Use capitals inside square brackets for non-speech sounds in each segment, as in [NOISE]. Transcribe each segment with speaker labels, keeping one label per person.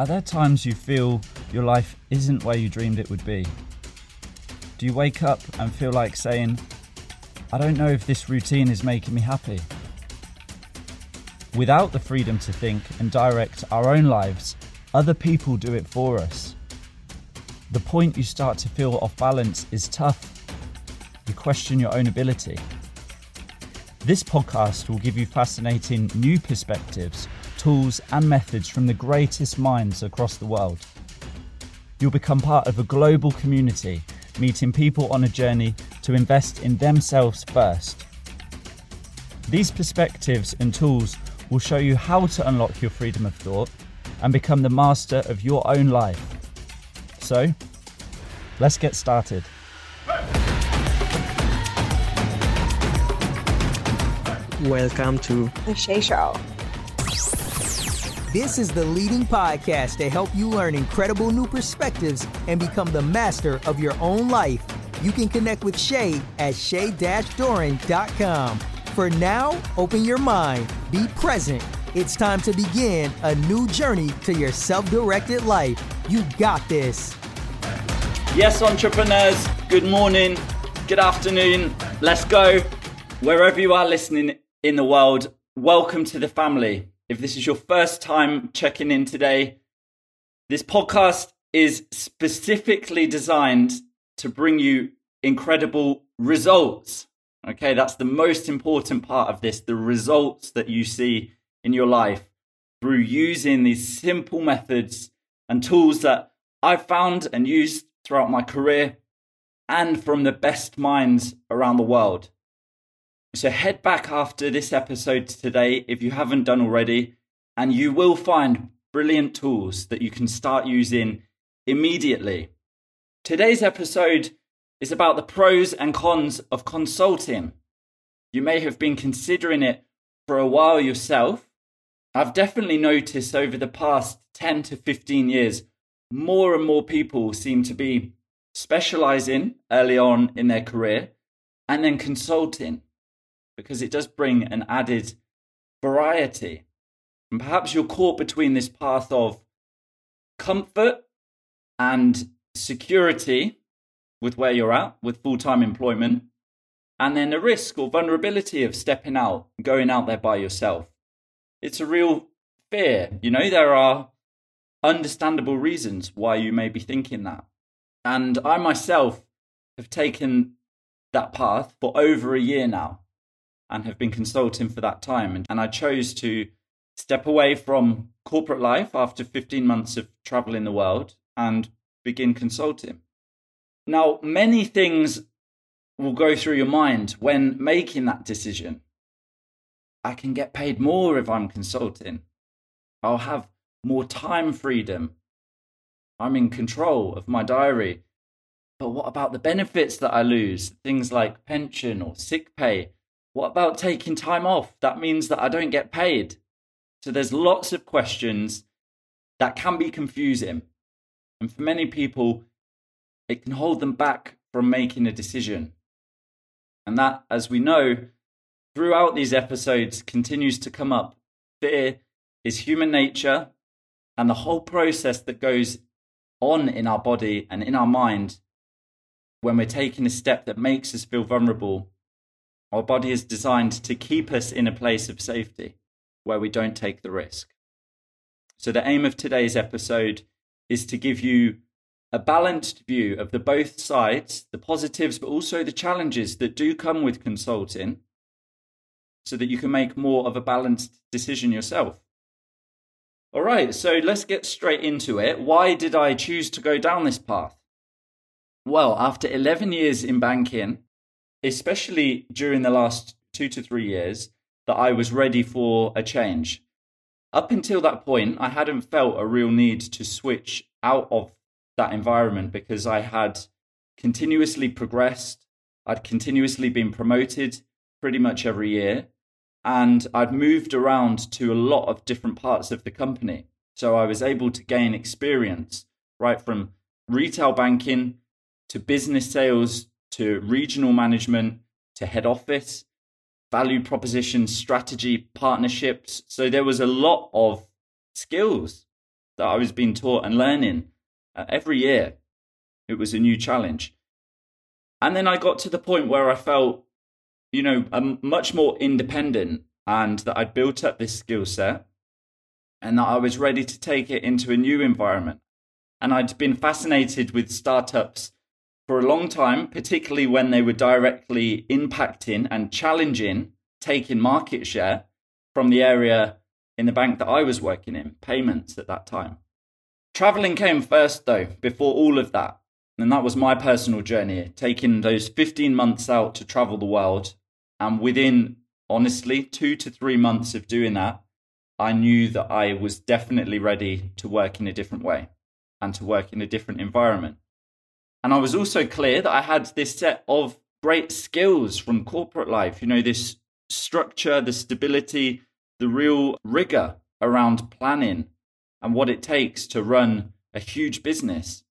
Speaker 1: Are there times you feel your life isn't where you dreamed it would be? Do you wake up and feel like saying, I don't know if this routine is making me happy? Without the freedom to think and direct our own lives, other people do it for us. The point you start to feel off balance is tough. You question your own ability. This podcast will give you fascinating new perspectives, tools, and methods from the greatest minds across the world. You'll become part of a global community, meeting people on a journey to invest in themselves first. These perspectives and tools will show you how to unlock your freedom of thought and become the master of your own life. So, let's get started.
Speaker 2: Welcome to
Speaker 3: The Shay Show.
Speaker 4: This is the leading podcast to help you learn incredible new perspectives and become the master of your own life. You can connect with Shay at shay-doran.com. For now, open your mind, be present. It's time to begin a new journey to your self-directed life. You got this.
Speaker 1: Yes, entrepreneurs, good morning, good afternoon, let's go. Wherever you are listening in the world, welcome to the family. If this is your first time checking in today, this podcast is specifically designed to bring you incredible results. Okay, that's the most important part of this the results that you see in your life through using these simple methods and tools that I've found and used throughout my career and from the best minds around the world. So head back after this episode today if you haven't done already, and you will find brilliant tools that you can start using immediately. Today's episode is about the pros and cons of consulting. You may have been considering it for a while yourself. I've definitely noticed over the past 10 to 15 years, more and more people seem to be specializing early on in their career and then consulting because it does bring an added variety. And perhaps you're caught between this path of comfort and security with where you're at with full time employment, and then the risk or vulnerability of stepping out, going out there by yourself. It's a real fear. You know, there are understandable reasons why you may be thinking that. And I myself have taken that path for over a year now and have been consulting for that time. And I chose to step away from corporate life after 15 months of traveling the world and begin consulting. Now, many things will go through your mind when making that decision. I can get paid more if I'm consulting. I'll have more time freedom. I'm in control of my diary. But what about the benefits that I lose? Things like pension or sick pay. What about taking time off? That means that I don't get paid. So there's lots of questions that can be confusing. And for many people, it can hold them back from making a decision. And that, as we know, throughout these episodes continues to come up. Fear is human nature, and the whole process that goes on in our body and in our mind when we're taking a step that makes us feel vulnerable. Our body is designed to keep us in a place of safety where we don't take the risk. So, the aim of today's episode is to give you a balanced view of the both sides, the positives, but also the challenges that do come with consulting, so that you can make more of a balanced decision yourself. All right, so let's get straight into it. Why did I choose to go down this path? Well, after 11 years in banking, especially during the last two to three years, that I was ready for a change. Up until that point, I hadn't felt a real need to switch out of that environment because I had continuously progressed. I'd continuously been promoted pretty much every year. And I'd moved around to a lot of different parts of the company. So I was able to gain experience right from retail banking to business sales to regional management to head office, value proposition, strategy, partnerships. So there was a lot of skills that I was being taught and learning uh, every year. It was a new challenge. And then I got to the point where I felt, you know, I'm much more independent and that I'd built up this skill set and that I was ready to take it into a new environment. And I'd been fascinated with startups for a long time, particularly when they were directly impacting and challenging taking market share from the area in the bank that I was working in, payments at that time. Traveling came first, though, before all of that. And that was my personal journey, taking those 15 months out to travel the world. And within, honestly, two to three months of doing that, I knew that I was definitely ready to work in a different way and to work in a different environment. And I was also clear that I had this set of great skills from corporate life, you know, this structure, the stability, the real rigor around planning and what it takes to run a huge business.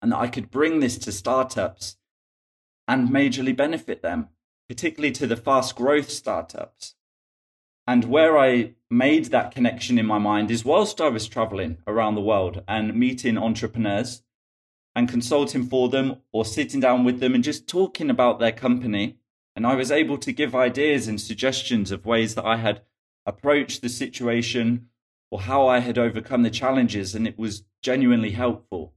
Speaker 1: And that I could bring this to startups and majorly benefit them, particularly to the fast growth startups. And where I made that connection in my mind is whilst I was traveling around the world and meeting entrepreneurs and consulting for them or sitting down with them and just talking about their company. And I was able to give ideas and suggestions of ways that I had approached the situation or how I had overcome the challenges. And it was genuinely helpful.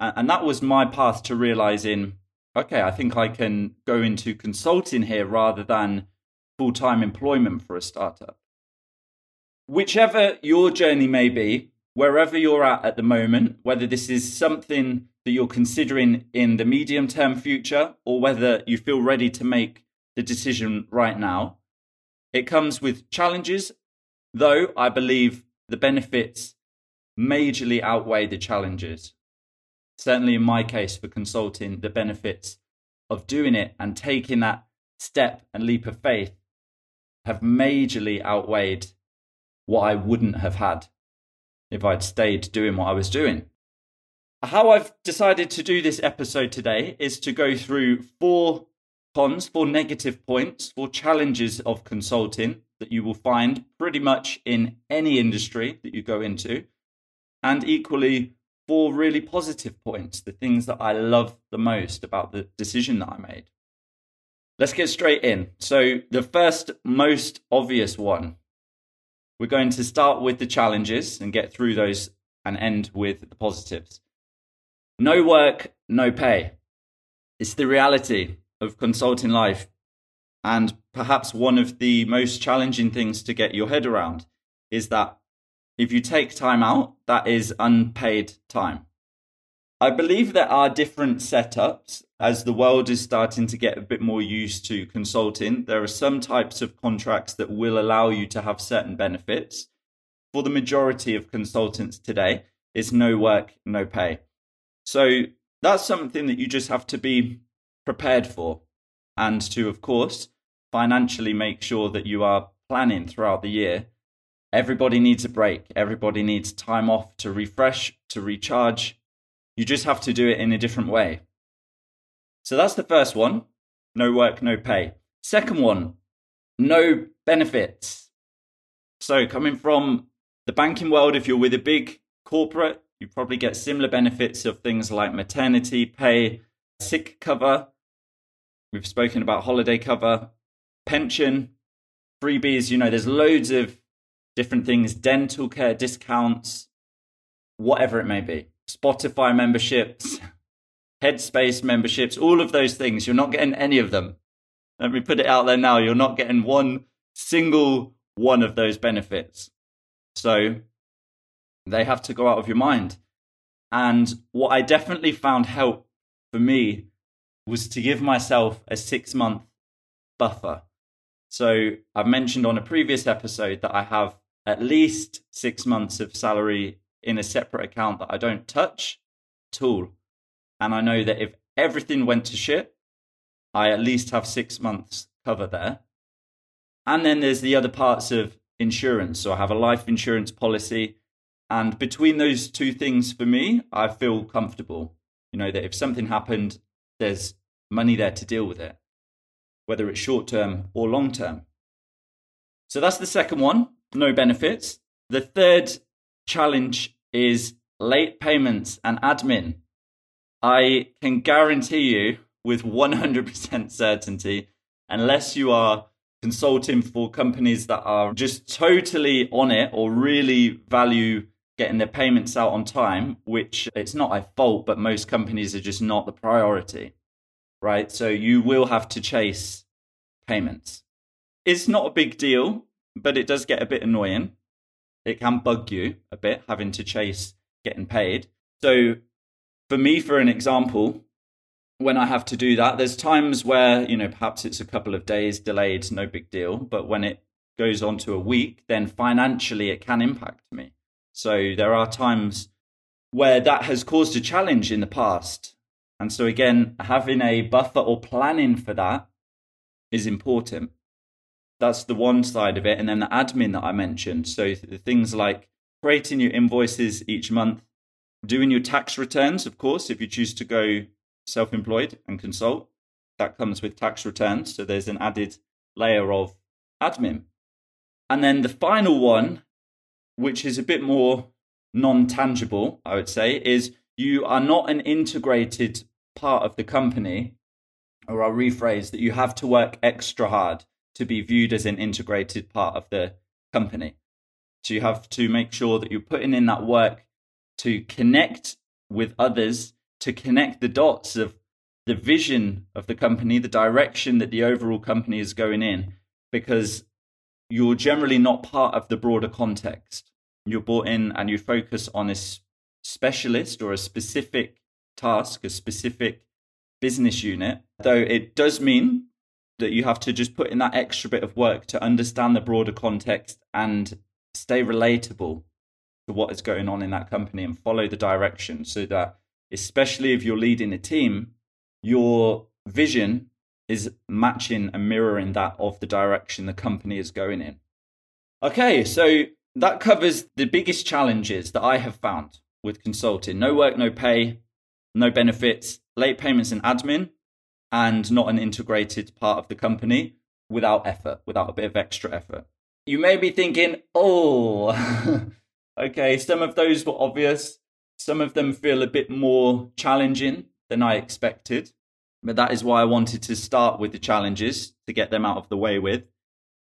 Speaker 1: And that was my path to realizing okay, I think I can go into consulting here rather than full time employment for a startup. Whichever your journey may be, wherever you're at at the moment, whether this is something that you're considering in the medium term future or whether you feel ready to make the decision right now, it comes with challenges, though I believe the benefits majorly outweigh the challenges. Certainly, in my case for consulting, the benefits of doing it and taking that step and leap of faith have majorly outweighed what I wouldn't have had if I'd stayed doing what I was doing. How I've decided to do this episode today is to go through four cons, four negative points, four challenges of consulting that you will find pretty much in any industry that you go into, and equally four really positive points, the things that I love the most about the decision that I made. Let's get straight in. So, the first most obvious one, we're going to start with the challenges and get through those and end with the positives. No work, no pay. It's the reality of consulting life and perhaps one of the most challenging things to get your head around is that if you take time out, that is unpaid time. I believe there are different setups as the world is starting to get a bit more used to consulting. There are some types of contracts that will allow you to have certain benefits. For the majority of consultants today, it's no work, no pay. So that's something that you just have to be prepared for and to, of course, financially make sure that you are planning throughout the year. Everybody needs a break. Everybody needs time off to refresh, to recharge. You just have to do it in a different way. So that's the first one no work, no pay. Second one, no benefits. So, coming from the banking world, if you're with a big corporate, you probably get similar benefits of things like maternity pay, sick cover. We've spoken about holiday cover, pension, freebies. You know, there's loads of different things, dental care discounts, whatever it may be, Spotify memberships, [LAUGHS] Headspace memberships, all of those things. You're not getting any of them. Let me put it out there now. You're not getting one single one of those benefits. So they have to go out of your mind. And what I definitely found help for me was to give myself a six month buffer. So I've mentioned on a previous episode that I have at least six months of salary in a separate account that I don't touch at all. And I know that if everything went to shit, I at least have six months cover there. And then there's the other parts of insurance. So I have a life insurance policy. And between those two things, for me, I feel comfortable. You know, that if something happened, there's money there to deal with it whether it's short term or long term. So that's the second one no benefits. The third challenge is late payments and admin. I can guarantee you with 100% certainty, unless you are consulting for companies that are just totally on it or really value getting their payments out on time, which it's not a fault, but most companies are just not the priority, right? So you will have to chase payments. It's not a big deal, but it does get a bit annoying. It can bug you a bit having to chase getting paid. So for me, for an example, when I have to do that, there's times where, you know, perhaps it's a couple of days delayed, no big deal. But when it goes on to a week, then financially it can impact me. So there are times where that has caused a challenge in the past. And so again, having a buffer or planning for that is important. That's the one side of it. And then the admin that I mentioned. So the things like creating your invoices each month, doing your tax returns, of course, if you choose to go self employed and consult, that comes with tax returns. So there's an added layer of admin. And then the final one, which is a bit more non tangible, I would say, is you are not an integrated part of the company, or I'll rephrase that you have to work extra hard to be viewed as an integrated part of the company. So you have to make sure that you're putting in that work to connect with others, to connect the dots of the vision of the company, the direction that the overall company is going in, because you're generally not part of the broader context. You're brought in and you focus on a specialist or a specific task, a specific business unit, though it does mean that you have to just put in that extra bit of work to understand the broader context and stay relatable to what is going on in that company and follow the direction so that especially if you're leading a team your vision is matching and mirroring that of the direction the company is going in. Okay so that covers the biggest challenges that i have found with consulting no work no pay no benefits late payments and admin and not an integrated part of the company without effort without a bit of extra effort you may be thinking, oh, [LAUGHS] okay, some of those were obvious. Some of them feel a bit more challenging than I expected. But that is why I wanted to start with the challenges to get them out of the way with.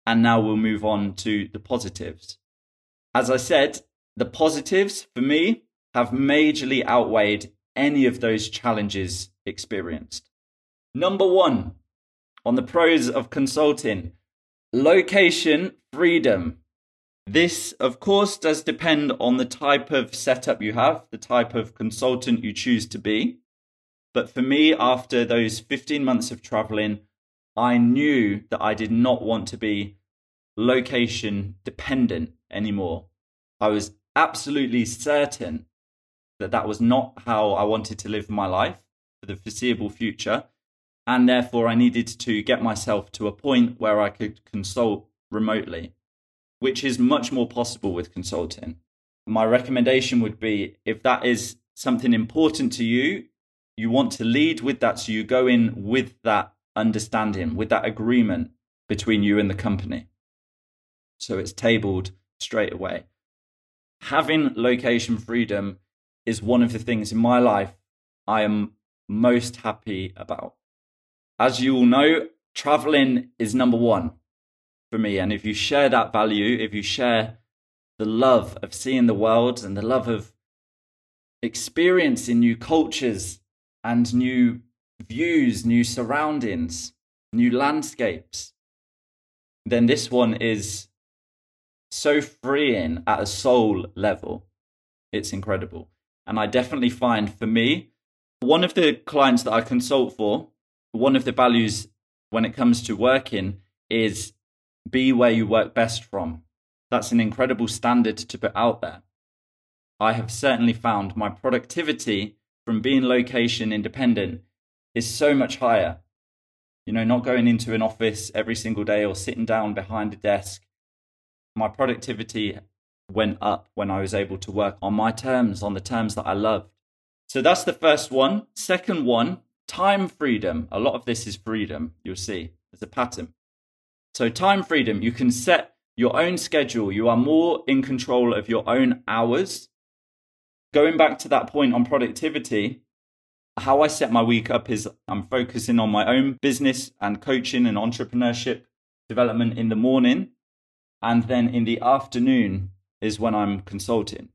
Speaker 1: And now we'll move on to the positives. As I said, the positives for me have majorly outweighed any of those challenges experienced. Number one, on the pros of consulting, Location freedom. This, of course, does depend on the type of setup you have, the type of consultant you choose to be. But for me, after those 15 months of traveling, I knew that I did not want to be location dependent anymore. I was absolutely certain that that was not how I wanted to live my life for the foreseeable future and therefore I needed to get myself to a point where I could consult remotely, which is much more possible with consulting. My recommendation would be if that is something important to you, you want to lead with that. So you go in with that understanding, with that agreement between you and the company. So it's tabled straight away. Having location freedom is one of the things in my life I am most happy about as you all know, traveling is number one for me. And if you share that value, if you share the love of seeing the world and the love of experiencing new cultures and new views, new surroundings, new landscapes, then this one is so freeing at a soul level. It's incredible. And I definitely find for me, one of the clients that I consult for, one of the values when it comes to working is be where you work best from. That's an incredible standard to put out there. I have certainly found my productivity from being location independent is so much higher. You know, not going into an office every single day or sitting down behind a desk. My productivity went up when I was able to work on my terms, on the terms that I loved. So that's the first one. Second one Time freedom. A lot of this is freedom. You'll see there's a pattern. So, time freedom, you can set your own schedule. You are more in control of your own hours. going back to that point on productivity, how I set my week up is I'm focusing on my own business and coaching and entrepreneurship development in the morning. And then in the afternoon is when I'm consulting.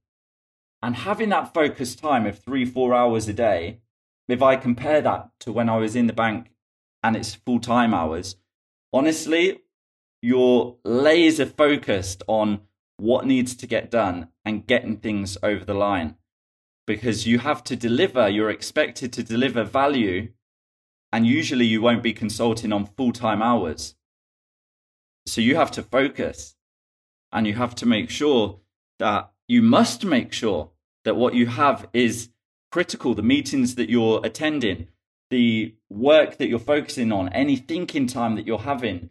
Speaker 1: And having that focused time of three, four hours a day, if I compare that to when I was in the bank and it's full time hours, honestly, you're laser focused on what needs to get done and getting things over the line because you have to deliver, you're expected to deliver value, and usually you won't be consulting on full time hours. So you have to focus and you have to make sure that you must make sure that what you have is critical. The meetings that you're attending, the work that you're focusing on, any thinking time that you're having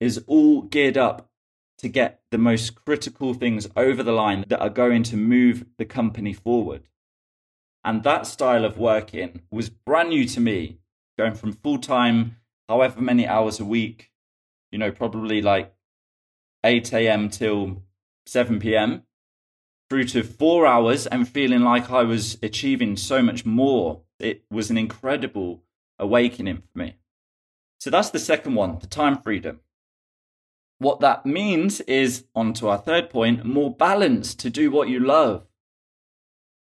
Speaker 1: is all geared up to get the most critical things over the line that are going to move the company forward. And that style of working was brand new to me, going from full time, however many hours a week, you know, probably like 8 a.m. till 7 p.m., through to four hours and feeling like I was achieving so much more. It was an incredible awakening for me. So that's the second one, the time freedom. What that means is, on to our third point, more balance to do what you love.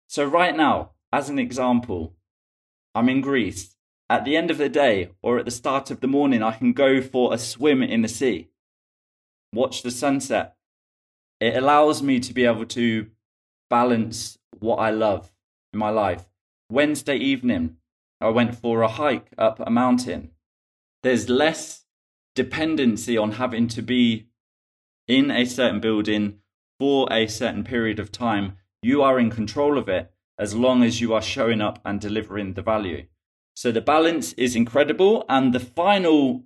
Speaker 1: So, right now, as an example, I'm in Greece. At the end of the day or at the start of the morning, I can go for a swim in the sea, watch the sunset. It allows me to be able to balance what I love in my life. Wednesday evening, I went for a hike up a mountain. There's less dependency on having to be in a certain building for a certain period of time, you are in control of it as long as you are showing up and delivering the value. So the balance is incredible. And the final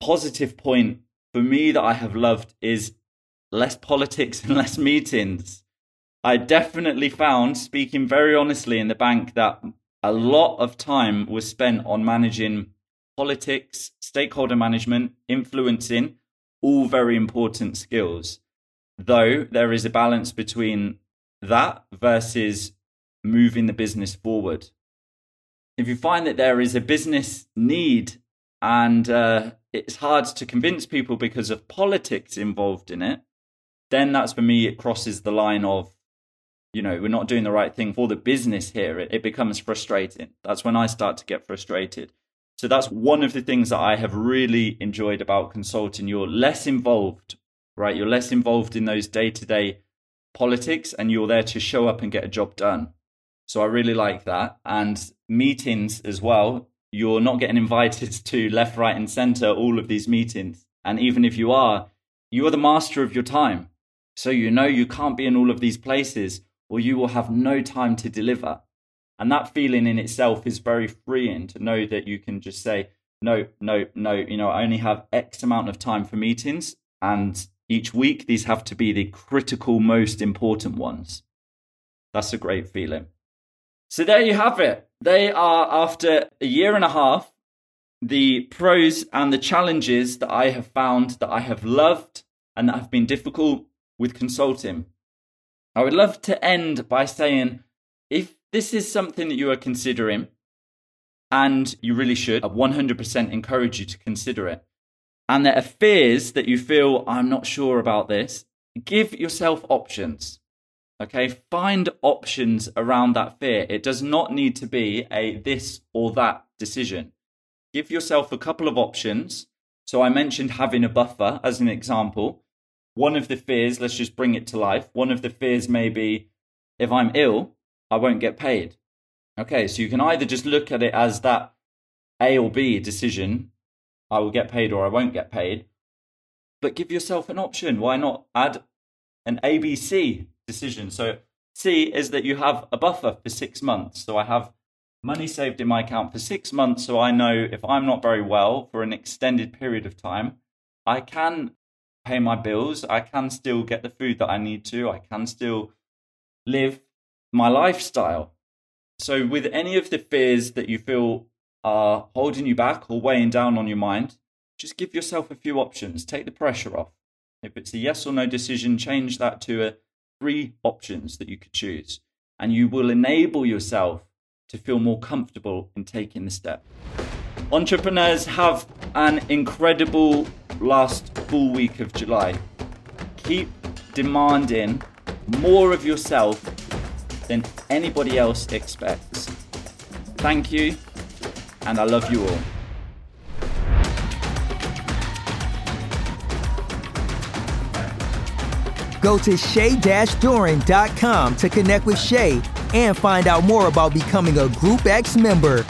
Speaker 1: positive point for me that I have loved is less politics and [LAUGHS] less meetings. I definitely found, speaking very honestly in the bank, that a lot of time was spent on managing politics, stakeholder management, influencing, all very important skills. Though there is a balance between that versus moving the business forward. If you find that there is a business need and uh, it's hard to convince people because of politics involved in it, then that's for me, it crosses the line of, you know, we're not doing the right thing for the business here. It, it becomes frustrating. That's when I start to get frustrated. So that's one of the things that I have really enjoyed about consulting. You're less involved, right? You're less involved in those day to day politics and you're there to show up and get a job done. So I really like that. And meetings as well, you're not getting invited to left, right, and center all of these meetings. And even if you are, you are the master of your time. So you know you can't be in all of these places or you will have no time to deliver. And that feeling in itself is very freeing to know that you can just say, no, no, no, you know, I only have X amount of time for meetings. And each week, these have to be the critical, most important ones. That's a great feeling. So there you have it. They are, after a year and a half, the pros and the challenges that I have found that I have loved and that have been difficult with consulting. I would love to end by saying if this is something that you are considering, and you really should, I 100% encourage you to consider it. And there are fears that you feel, I'm not sure about this, give yourself options. Okay, find options around that fear. It does not need to be a this or that decision. Give yourself a couple of options. So I mentioned having a buffer as an example. One of the fears, let's just bring it to life. One of the fears may be if I'm ill, I won't get paid. Okay, so you can either just look at it as that A or B decision I will get paid or I won't get paid, but give yourself an option. Why not add an ABC decision? So, C is that you have a buffer for six months. So, I have money saved in my account for six months. So, I know if I'm not very well for an extended period of time, I can pay my bills. I can still get the food that I need to. I can still live my lifestyle. So, with any of the fears that you feel are holding you back or weighing down on your mind, just give yourself a few options. Take the pressure off. If it's a yes or no decision, change that to a three options that you could choose. and you will enable yourself to feel more comfortable in taking the step. Entrepreneurs have an incredible last full week of July. Keep demanding more of yourself than anybody else expects. Thank you, and I love you all.
Speaker 4: Go to shay-doran.com to connect with Shay and find out more about becoming a Group X member.